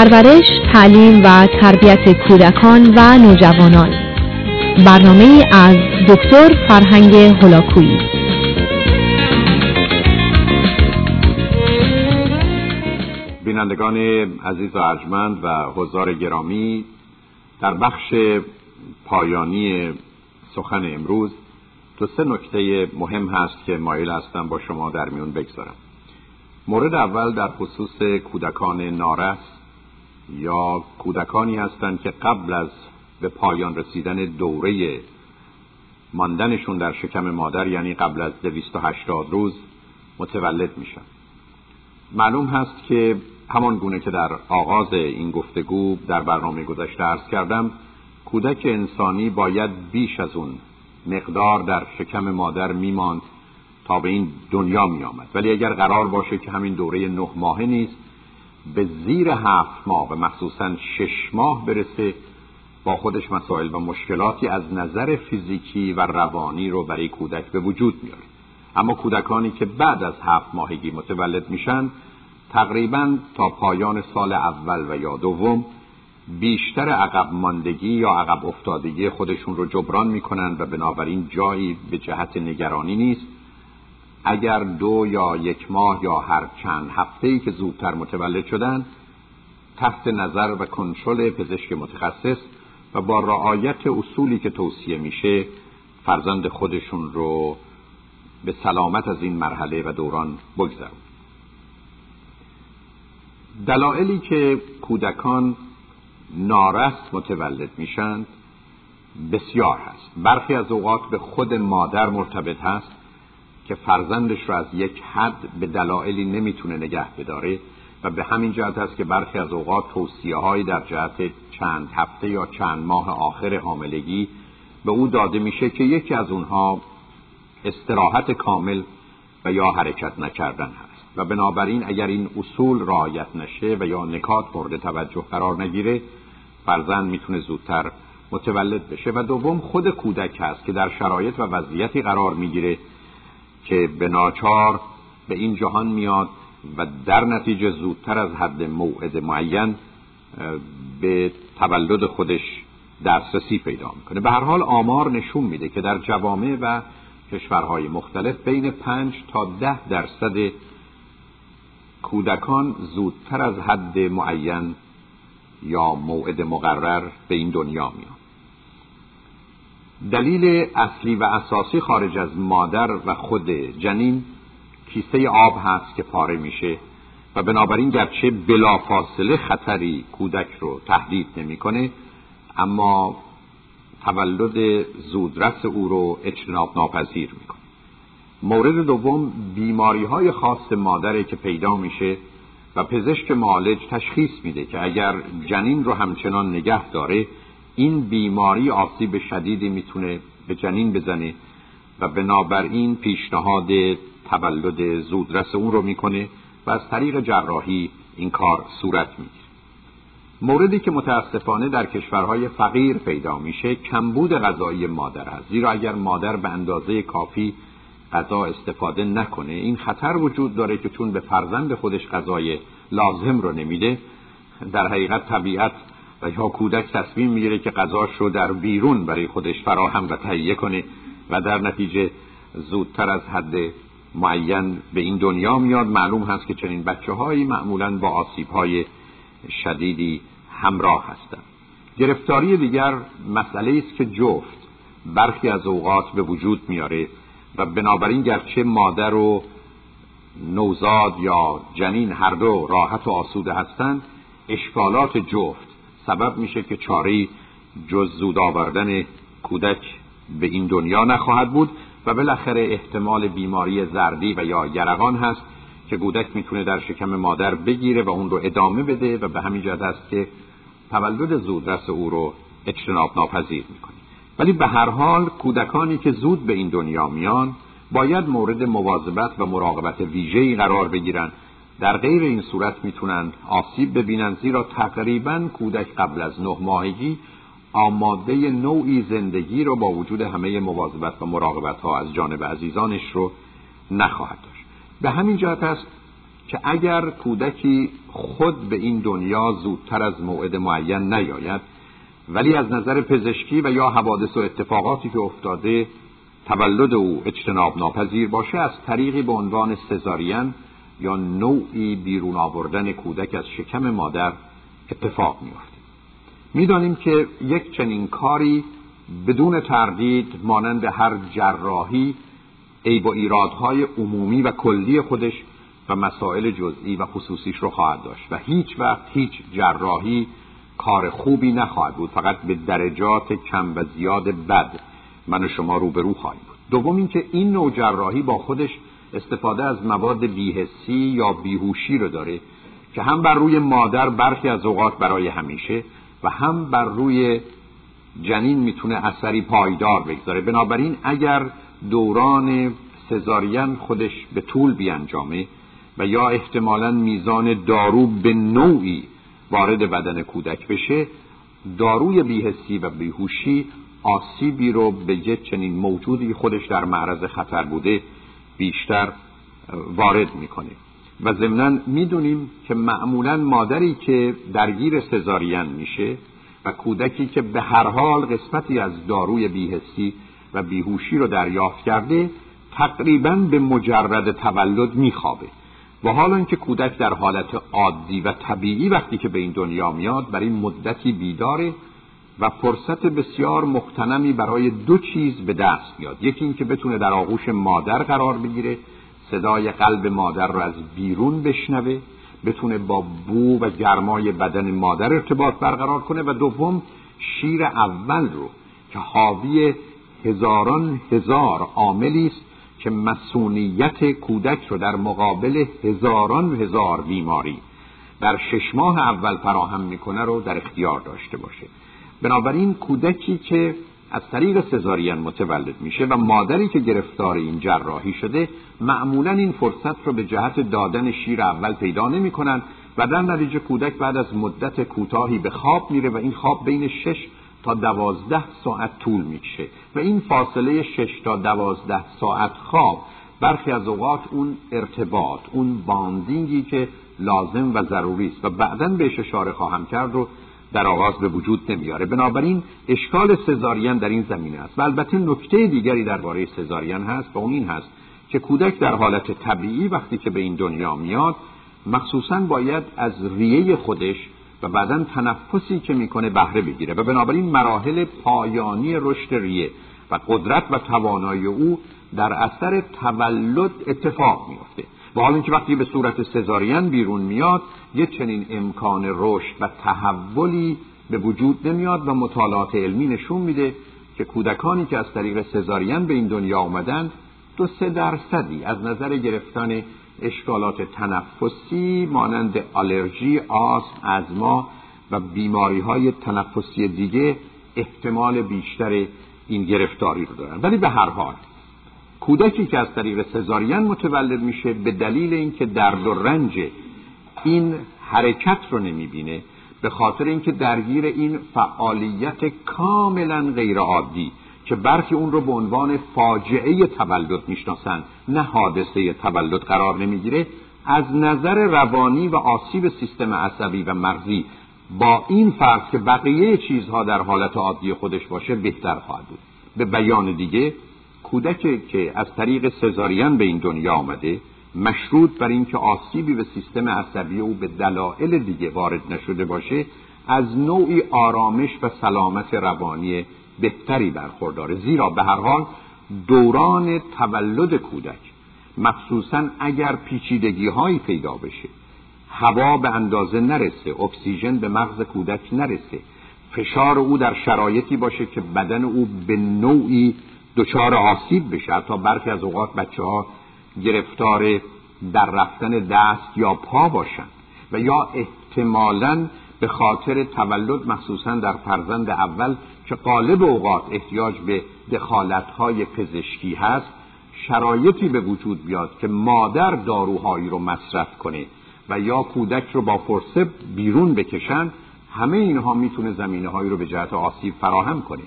پرورش، تعلیم و تربیت کودکان و نوجوانان. برنامه از دکتر فرهنگ هلاکویی بینندگان عزیز و ارجمند و حضار گرامی در بخش پایانی سخن امروز دو سه نکته مهم هست که مایل هستم با شما در میون بگذارم. مورد اول در خصوص کودکان نارس یا کودکانی هستند که قبل از به پایان رسیدن دوره ماندنشون در شکم مادر یعنی قبل از 280 روز متولد میشن. معلوم هست که همان گونه که در آغاز این گفتگو در برنامه گذشته ارز کردم کودک انسانی باید بیش از اون مقدار در شکم مادر میماند تا به این دنیا می آمد ولی اگر قرار باشه که همین دوره نه ماهه نیست به زیر هفت ماه و مخصوصا شش ماه برسه با خودش مسائل و مشکلاتی از نظر فیزیکی و روانی رو برای کودک به وجود میاره. اما کودکانی که بعد از هفت ماهگی متولد میشن تقریبا تا پایان سال اول و یا دوم بیشتر عقب ماندگی یا عقب افتادگی خودشون رو جبران می‌کنن و بنابراین جایی به جهت نگرانی نیست. اگر دو یا یک ماه یا هر چند هفته که زودتر متولد شدن تحت نظر و کنترل پزشک متخصص و با رعایت اصولی که توصیه میشه فرزند خودشون رو به سلامت از این مرحله و دوران بگذرون دلایلی که کودکان نارست متولد میشند بسیار هست. برخی از اوقات به خود مادر مرتبط هست. که فرزندش رو از یک حد به دلایلی نمی‌تونه نگه بداره و به همین جهت است که برخی از اوقات توصیه های در جهت چند هفته یا چند ماه آخر حاملگی به او داده میشه که یکی از اونها استراحت کامل و یا حرکت نکردن هست. و بنابراین اگر این اصول رعایت نشه و یا نکات مورد توجه قرار نگیره فرزند می‌تونه زودتر متولد بشه. و دوم خود کودک هست که در شرایط و وضعیتی قرار می‌گیره که به ناچار به این جهان میاد و در نتیجه زودتر از حد موعد معین به تولد خودش دسترسی پیدا می‌کنه. به هر حال آمار نشون میده که در جوامع و کشورهای مختلف بین پنج تا ده درصد کودکان زودتر از حد معین یا موعد مقرر به این دنیا میاد دلیل اصلی و اساسی خارج از مادر و خود جنین کیسه آب هست که پاره میشه و بنابراین گرچه بلافاصله خطری کودک رو تهدید نمی‌کنه اما تولد زودرس او رو اجتناب ناپذیر می‌کنه. مورد دوم بیماری های خاص مادره که پیدا میشه و پزشک معالج تشخیص میده که اگر جنین رو همچنان نگه داره این بیماری آسیب شدیدی می‌تونه به جنین بزنه و بنابراین پیشنهاد تولد زودرس اون رو می‌کنه و از طریق جراحی این کار صورت می‌گیره. موردی که متاسفانه در کشورهای فقیر پیدا میشه کمبود غذایی مادر هست زیرا اگر مادر به اندازه کافی غذا استفاده نکنه این خطر وجود داره که چون به فرزند خودش غذای لازم رو نمیده در حقیقت طبیعت و یا کودک تصمیم می‌گیره که غذاش رو در بیرون برای خودش فراهم و تهیه کنه و در نتیجه زودتر از حد معین به این دنیا میاد. معلوم هست که چنین بچه هایی معمولا با آسیب های شدیدی همراه هستند. گرفتاری دیگر مسئله است که جفت برخی از اوقات به وجود میاره و بنابراین گرچه مادر و نوزاد یا جنین هر دو راحت و آسوده هستند اشکالات جفت سبب میشه که چاری جز زود آوردن کودک به این دنیا نخواهد بود و بالاخره احتمال بیماری زردی و یا یرقان هست که کودک می‌تونه در شکم مادر بگیره و اون رو ادامه بده و به همین جهت است که تولد زودرس او رو اجتناب ناپذیر می‌کنه. ولی به هر حال کودکانی که زود به این دنیا میان باید مورد مواظبت و مراقبت ویژه‌ای قرار بگیرند در غیر این صورت می‌تونن آسیب ببینن زیرا تقریبا کودک قبل از نه ماهگی آماده نوعی زندگی رو با وجود همه مواظبت و مراقبت ها از جانب عزیزانش رو نخواهد داشت. به همین جهت است که اگر کودکی خود به این دنیا زودتر از موعد معین نیاید ولی از نظر پزشکی و یا حوادث و اتفاقاتی که افتاده تولد او اجتناب ناپذیر باشه از طریقی به عنوان سزارین یا نوعی بیرون آوردن کودک از شکم مادر اتفاق میافته. می‌دانیم که یک چنین کاری بدون تردید مانند هر جراحی عیب و ایرادهای عمومی و کلی خودش و مسائل جزئی و خصوصیش رو خواهد داشت و هیچ وقت هیچ جراحی کار خوبی نخواهد بود فقط به درجات کم و زیاد بد من و شما روبرو خواهیم بود. دوم اینکه این نوع جراحی با خودش استفاده از مواد بیهسی یا بیهوشی رو داره که هم بر روی مادر برخی از اوقات برای همیشه و هم بر روی جنین می‌تونه اثری پایدار بگذاره. بنابراین اگر دوران سزارین خودش به طول بیانجامه و یا احتمالا میزان دارو به نوعی وارد بدن کودک بشه داروی بیهسی و بیهوشی آسیبی رو به یک چنین موجودی خودش در معرض خطر بوده بیشتر وارد می‌کنه و ضمنا می‌دونیم که معمولا مادری که درگیر سزارین میشه و کودکی که به هر حال قسمتی از داروی بیهسی و بیهوشی رو دریافت کرده تقریبا به مجرد تولد میخوابه. و حالا اینکه کودک در حالت عادی و طبیعی وقتی که به این دنیا میاد برای مدتی بیداره و فرصت بسیار مختنمی برای دو چیز به دست میاد. یکی اینکه بتونه در آغوش مادر قرار بگیره صدای قلب مادر رو از بیرون بشنوه بتونه با بو و گرمای بدن مادر ارتباط برقرار کنه و دوم شیر اول رو که حاوی هزاران هزار عاملی است که مسئولیت کودک رو در مقابل هزاران هزار بیماری در شش ماه اول فراهم می‌کنه رو در اختیار داشته باشه. بنابراین کودکی که از طریق سزارین متولد میشه و مادری که گرفتار این جراحی شده معمولا این فرصت رو به جهت دادن شیر اول پیدا نمی‌کنن و در نتیجه کودک بعد از مدت کوتاهی به خواب میره و این خواب بین شش تا دوازده ساعت طول می‌کشه و این فاصله شش تا دوازده ساعت خواب برخی از اوقات اون ارتباط اون باندینگی که لازم و ضروری است و بعدا بهش اشاره خواهم کرد رو در آغاز به وجود نمیاره. بنابراین اشکال سزارین در این زمینه است و البته نکته دیگری درباره سزارین هست و اون این هست که کودک در حالت طبیعی وقتی که به این دنیا میاد مخصوصا باید از ریه خودش و بعدا تنفسی که می‌کنه بهره بگیره و بنابراین مراحل پایانی رشد ریه و قدرت و توانایی او در اثر تولد اتفاق میفته و حالا اینکه وقتی به صورت سزارین بیرون میاد یه چنین امکان رشد و تحولی به وجود نمیاد و مطالعات علمی نشون میده که کودکانی که از طریق سزارین به این دنیا آمدن دو سه درصدی از نظر گرفتن اشکالات تنفسی مانند آلرژی، آسم، ازما و بیماری های تنفسی دیگه احتمال بیشتر این گرفتاری رو دارن. ولی به هر حال کودکی که از طریق سزارین متولد میشه به دلیل اینکه درد و رنج این حرکت رو نمی‌بینه به خاطر اینکه درگیر این فعالیت کاملا غیرعادی که برخی اون رو به عنوان فاجعه تولد می‌شناسند نه حادثه تولد قرار نمی‌گیره از نظر روانی و آسیب سیستم عصبی و مغزی با این فرض که بقیه چیزها در حالت عادی خودش باشه بهتر خواهد بود. به بیان دیگه کودک که از طریق سزارین به این دنیا آمده مشروط بر اینکه آسیبی به سیستم عصبی او به دلایل دیگه وارد نشده باشه از نوعی آرامش و سلامت روانی بهتری برخورداره. زیرا به هر حال دوران تولد کودک مخصوصا اگر پیچیدگی هایی پیدا بشه هوا به اندازه نرسه اکسیژن به مغز کودک نرسه فشار او در شرایطی باشه که بدن او به نوعی دچار آسیب بشه حتی برخی از اوقات بچه ها گرفتار در رفتن دست یا پا باشند و یا احتمالا به خاطر تولد مخصوصا در فرزند اول که قالب اوقات احتیاج به های پزشکی هست شرایطی به وجود بیاد که مادر داروهایی رو مصرف کنه و یا کودک رو با فرصه بیرون بکشن همه اینها می‌تونه زمینه هایی رو به جهت آسیب فراهم کنه.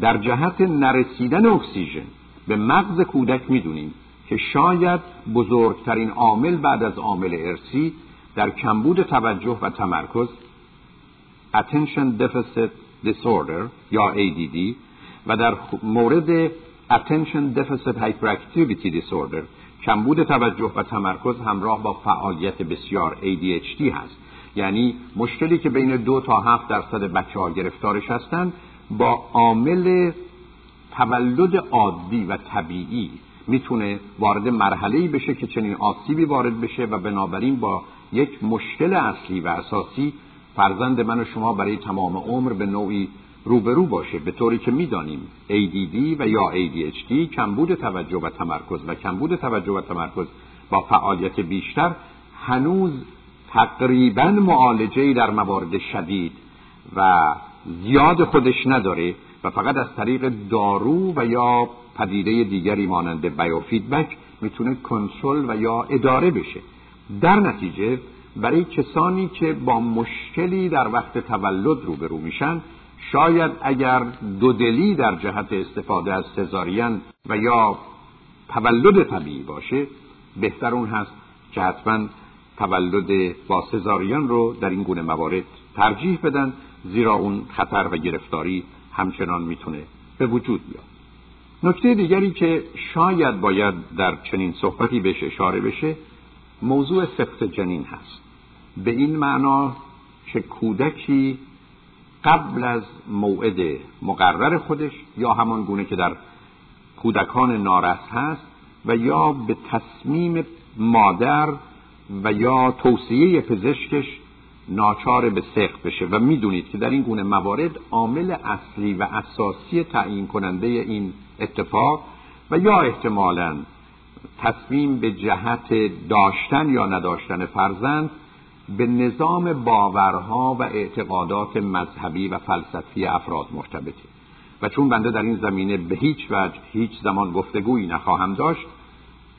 در جهت نرسیدن اکسیژن به مغز کودک می‌دونیم که شاید بزرگترین عامل بعد از عامل ارسی در کمبود توجه و تمرکز Attention Deficit Disorder یا ADD و در مورد Attention Deficit Hyperactivity Disorder کمبود توجه و تمرکز همراه با فعالیت بسیار ADHD هست. یعنی مشکلی که بین دو تا هفت درصد بچه ها گرفتارش هستند با عامل تولد عادی و طبیعی می‌تونه وارد مرحله بشه که چنین آسیبی وارد بشه و بنابراین با یک مشکل اصلی و اساسی فرزند من و شما برای تمام عمر به نوعی روبرو باشه. به طوری که می‌دانیم ADD و یا ADHD کمبود توجه و تمرکز و کمبود توجه و تمرکز با فعالیت بیشتر هنوز تقریبا معالجه در موارد شدید و زیاد خودش نداره و فقط از طریق دارو و یا پدیده دیگری مانند بیوفیدبک می‌تونه کنترل و یا اداره بشه. در نتیجه برای کسانی که با مشکلی در وقت تولد روبرو میشن شاید اگر دودلی در جهت استفاده از سزارین و یا تولد طبیعی باشه بهتر اون هست که حتما تولد با سزاریان رو در این گونه موارد ترجیح بدن زیرا اون خطر و گرفتاری همچنان می‌تونه به وجود بیاد. نکته دیگری که شاید باید در چنین صحبتی بهش اشاره بشه موضوع سفت جنین هست. به این معنا که کودکی قبل از موعد مقرر خودش یا همان گونه که در کودکان نارس هست و یا به تصمیم مادر و یا توصیه پزشکش ناچار به سخت بشه و می‌دونید که در این گونه موارد عامل اصلی و اساسی تعیین کننده این اتفاق و یا احتمالا تصمیم به جهت داشتن یا نداشتن فرزند به نظام باورها و اعتقادات مذهبی و فلسفی افراد مرتبطه. و چون بنده در این زمینه به هیچ وجه هیچ زمان گفتگویی نخواهم داشت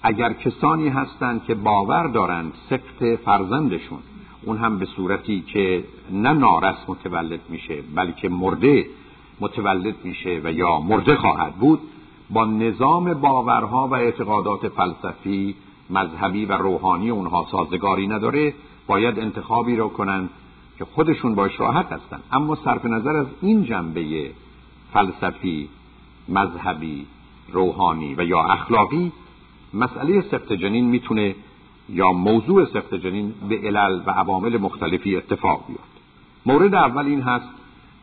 اگر کسانی هستند که باور دارند سقط فرزندشون اون هم به صورتی که نه نارس متولد میشه بلکه مرده متولد میشه و یا مرده خواهد بود. با نظام باورها و اعتقادات فلسفی مذهبی و روحانی اونها سازگاری نداره باید انتخابی رو کنند که خودشون باش راحت هستن. اما صرف نظر از این جنبه فلسفی مذهبی روحانی و یا اخلاقی مسئله سخت جنین می‌تونه یا موضوع سخت جنین به علل و عوامل مختلفی اتفاق بیاد مورد اول این هست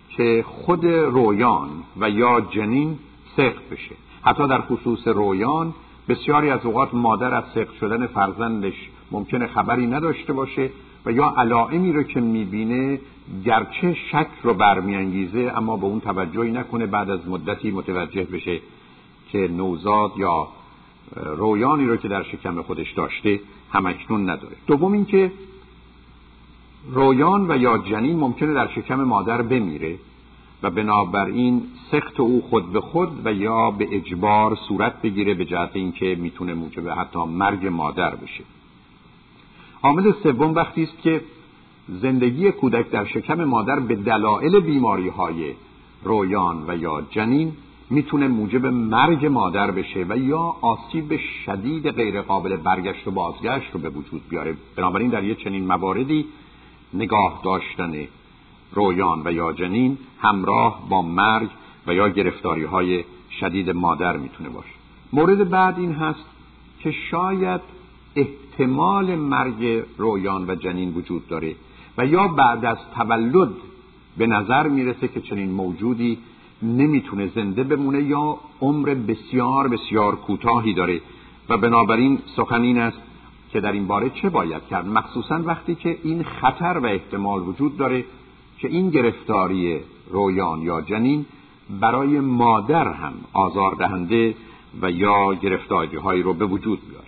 که خود رویان و یا جنین سخت بشه. حتی در خصوص رویان بسیاری از اوقات مادر از سخت شدن فرزندش ممکنه خبری نداشته باشه و یا علائمی رو که می‌بینه گرچه شک رو برمیانگیزه اما به اون توجهی نکنه بعد از مدتی متوجه بشه که نوزاد یا رویانی رو که در شکم خودش داشته همکنون نداره. دوم اینکه رویان و یا جنین ممکنه در شکم مادر بمیره و بنابراین سخت او خود به خود و یا به اجبار صورت بگیره به جهت اینکه می‌تونه موجب حتی مرگ مادر بشه. عامل سوم وقتی است که زندگی کودک در شکم مادر به دلایل بیماری های رویان و یا جنین می‌تونه موجب مرگ مادر بشه و یا آسیب شدید غیر قابل برگشت و بازگشت رو به وجود بیاره. بنابراین در یه چنین مواردی نگاه داشتن رویان و یا جنین همراه با مرگ و یا گرفتاری های شدید مادر می‌تونه باشه. مورد بعد این هست که شاید احتمال مرگ رویان و جنین وجود داره و یا بعد از تولد به نظر می‌رسه که چنین موجودی نمی‌تونه زنده بمونه یا عمر بسیار بسیار کوتاهی داره و بنابراین سخن این است که در این باره چه باید کرد؟ مخصوصا وقتی که این خطر و احتمال وجود داره که این گرفتاری رویان یا جنین برای مادر هم آزاردهنده و یا گرفتاری هایی رو به وجود بیاره.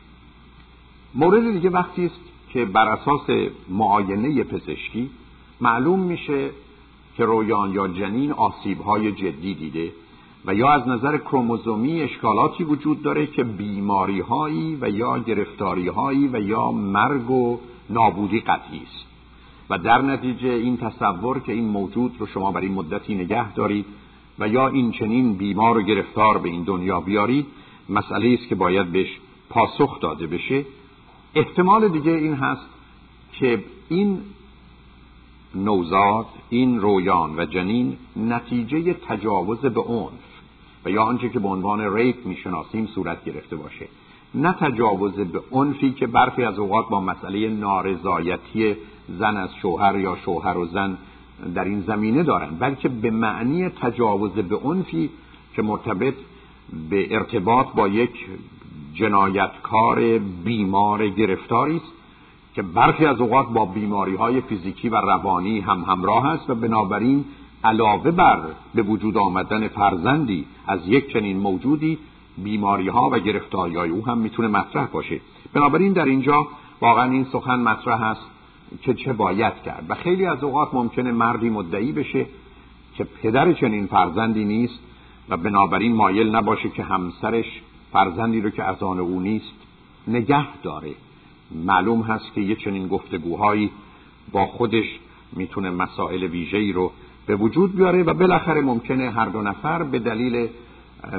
مورد دیگه وقتی است که بر اساس معاینه پزشکی معلوم میشه که رویان یا جنین آسیب های جدی دیده و یا از نظر کروموزومی اشکالاتی وجود داره که بیماری هایی و یا گرفتاری هایی و یا مرگ و نابودی قطعی است. و در نتیجه این تصور که این موجود رو شما برای مدتی نگه دارید و یا این چنین بیمار و گرفتار به این دنیا بیارید مسئله است که باید بهش پاسخ داده بشه. احتمال دیگه این هست که این نوزاد این رویان و جنین نتیجه تجاوز به عنف و یا آنچه که به عنوان ریپ می‌شناسیم صورت گرفته باشه. نه تجاوز به عنفی که برخی از اوقات با مسئله نارضایتی زن از شوهر یا شوهر و زن در این زمینه دارن بلکه به معنی تجاوز به عنفی که مرتبط به ارتباط با یک جنایتکار بیمار گرفتاری است که برخی از اوقات با بیماری های فیزیکی و روانی هم همراه است و بنابراین علاوه بر به وجود آمدن فرزندی از یک چنین موجودی بیماری ها و گرفتاری های او هم می‌تونه مطرح باشه. بنابراین در اینجا واقعا این سخن مطرح است که چه باید کرد و خیلی از اوقات ممکنه مردی مدعی بشه که پدر چنین فرزندی نیست و بنابراین مایل نباشه که همسرش فرزندی رو که از آن او نیست نگه داره. معلوم هست که یه چنین گفتگوهایی با خودش می‌تونه مسائل ویژه‌ای رو به وجود بیاره و بالاخره ممکنه هر دو نفر به دلیل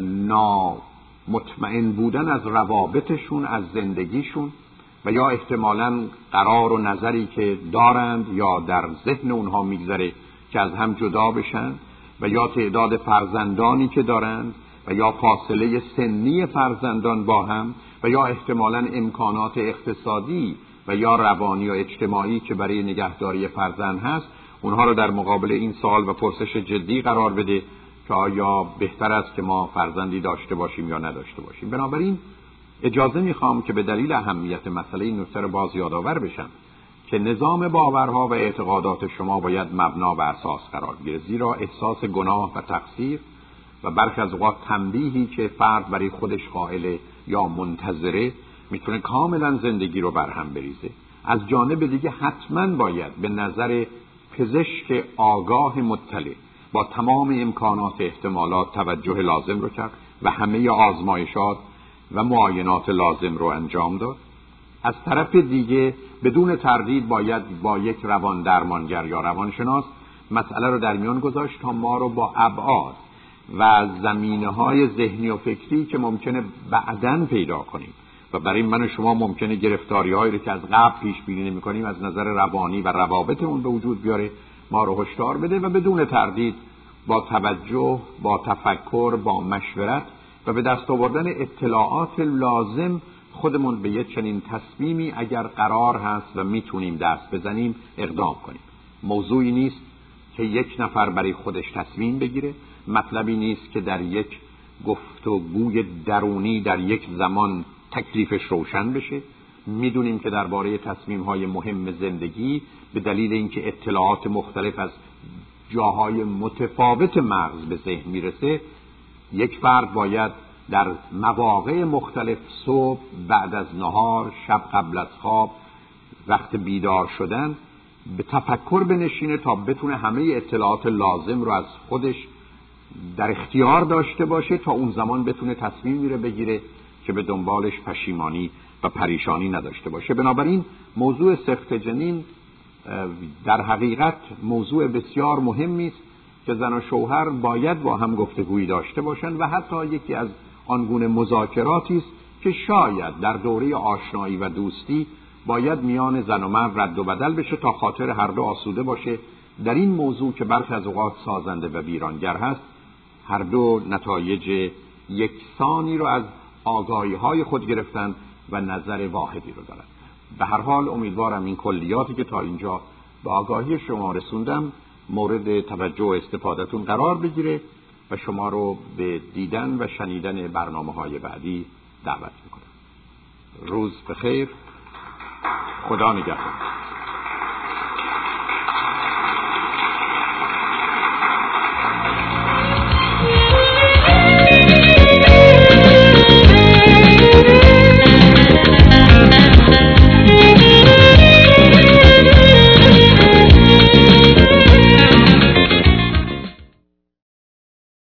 نامطمئن بودن از روابطشون از زندگیشون و یا احتمالا قرار و نظری که دارند یا در ذهن اونها میگذره که از هم جدا بشن و یا تعداد فرزندانی که دارند و یا فاصله سنی فرزندان با هم و یا احتمالا امکانات اقتصادی و یا روانی و اجتماعی که برای نگهداری فرزند هست اونها رو در مقابل این سوال و پرسش جدی قرار بده که آیا بهتر است که ما فرزندی داشته باشیم یا نداشته باشیم. بنابراین اجازه می‌خوام که به دلیل اهمیت مسئله این نکته رو باز یادآور بشم که نظام باورها و اعتقادات شما باید مبنا و اساس قرار بگیره زیرا احساس گناه و تقصیر و برخی از اوقات تنبیهی که فرد برای خودش قائل یا منتظره می‌تونه کاملا زندگی رو برهم بریزه. از جانب دیگه حتما باید به نظر پزشک آگاه مطلع با تمام امکانات احتمالات توجه لازم رو کرد و همه آزمایشات و معاینات لازم رو انجام داد. از طرف دیگه بدون تردید باید با یک روان درمانگر یا روانشناس مسئله رو در میان گذاشت تا ما رو با ابعاد و زمینه های ذهنی و فکری که ممکنه بعدا پیدا کنیم. و برای من و شما ممکنه گرفتاری هایی رو که از قبل پیش بینی نمی کنیم از نظر روانی و روابط اون به وجود بیاره ما رو هشدار بده و بدون تردید با توجه با تفکر با مشورت و به دست آوردن اطلاعات لازم خودمون به یک چنین تصمیمی اگر قرار هست و می‌تونیم دست بزنیم اقدام کنیم. موضوعی نیست که یک نفر برای خودش تصمیم بگیره. مطلبی نیست که در یک گفتگوی درونی در یک زمان تکلیفش روشن بشه. می‌دونیم که درباره تصمیم های مهم زندگی به دلیل اینکه اطلاعات مختلف از جاهای متفاوت مغز به ذهن می‌رسه یک فرد باید در مواقع مختلف صبح بعد از نهار شب قبل از خواب وقت بیدار شدن به تفکر بنشینه تا بتونه همه اطلاعات لازم رو از خودش در اختیار داشته باشه تا اون زمان بتونه تصمیم میره بگیره که به دنبالش پشیمانی و پریشانی نداشته باشه. بنابراین موضوع سخت جنین در حقیقت موضوع بسیار مهمی است که زن و شوهر باید با هم گفتگویی داشته باشند و حتی یکی از آنگونه مذاکراتی است که شاید در دوره آشنایی و دوستی باید میان زن و مرد رد و بدل بشه تا خاطر هر دو آسوده باشه. در این موضوع که برخی از اوقات سازنده و ویرانگر هست هر دو نتایج یکسانی رو از آگاهی های خود گرفتن و نظر واحدی رو دارن به هر حال امیدوارم این کلیاتی که تا اینجا به آگاهی شما رسوندم مورد توجه و استفادهتون قرار بگیره و شما رو به دیدن و شنیدن برنامه های بعدی دعوت می‌کنم. روز بخیر. خدا نگهدار.